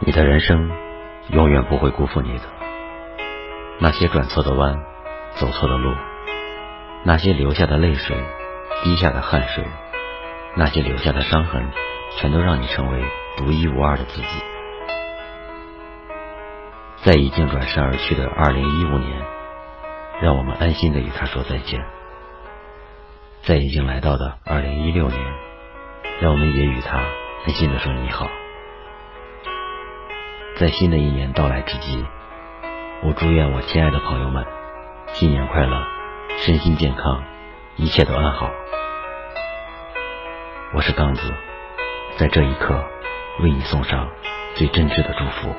你的人生永远不会辜负你的。那些转错的弯，走错的路，那些流下的泪水，滴下的汗水，那些留下的伤痕，全都让你成为独一无二的自己。在已经转身而去的二零一五年，让我们安心的与他说再见；在已经来到的二零一六年，让我们也与他安心的说你好。在新的一年到来之际，我祝愿我亲爱的朋友们新年快乐，身心健康，一切都安好。我是刚子，在这一刻为你送上最真挚的祝福。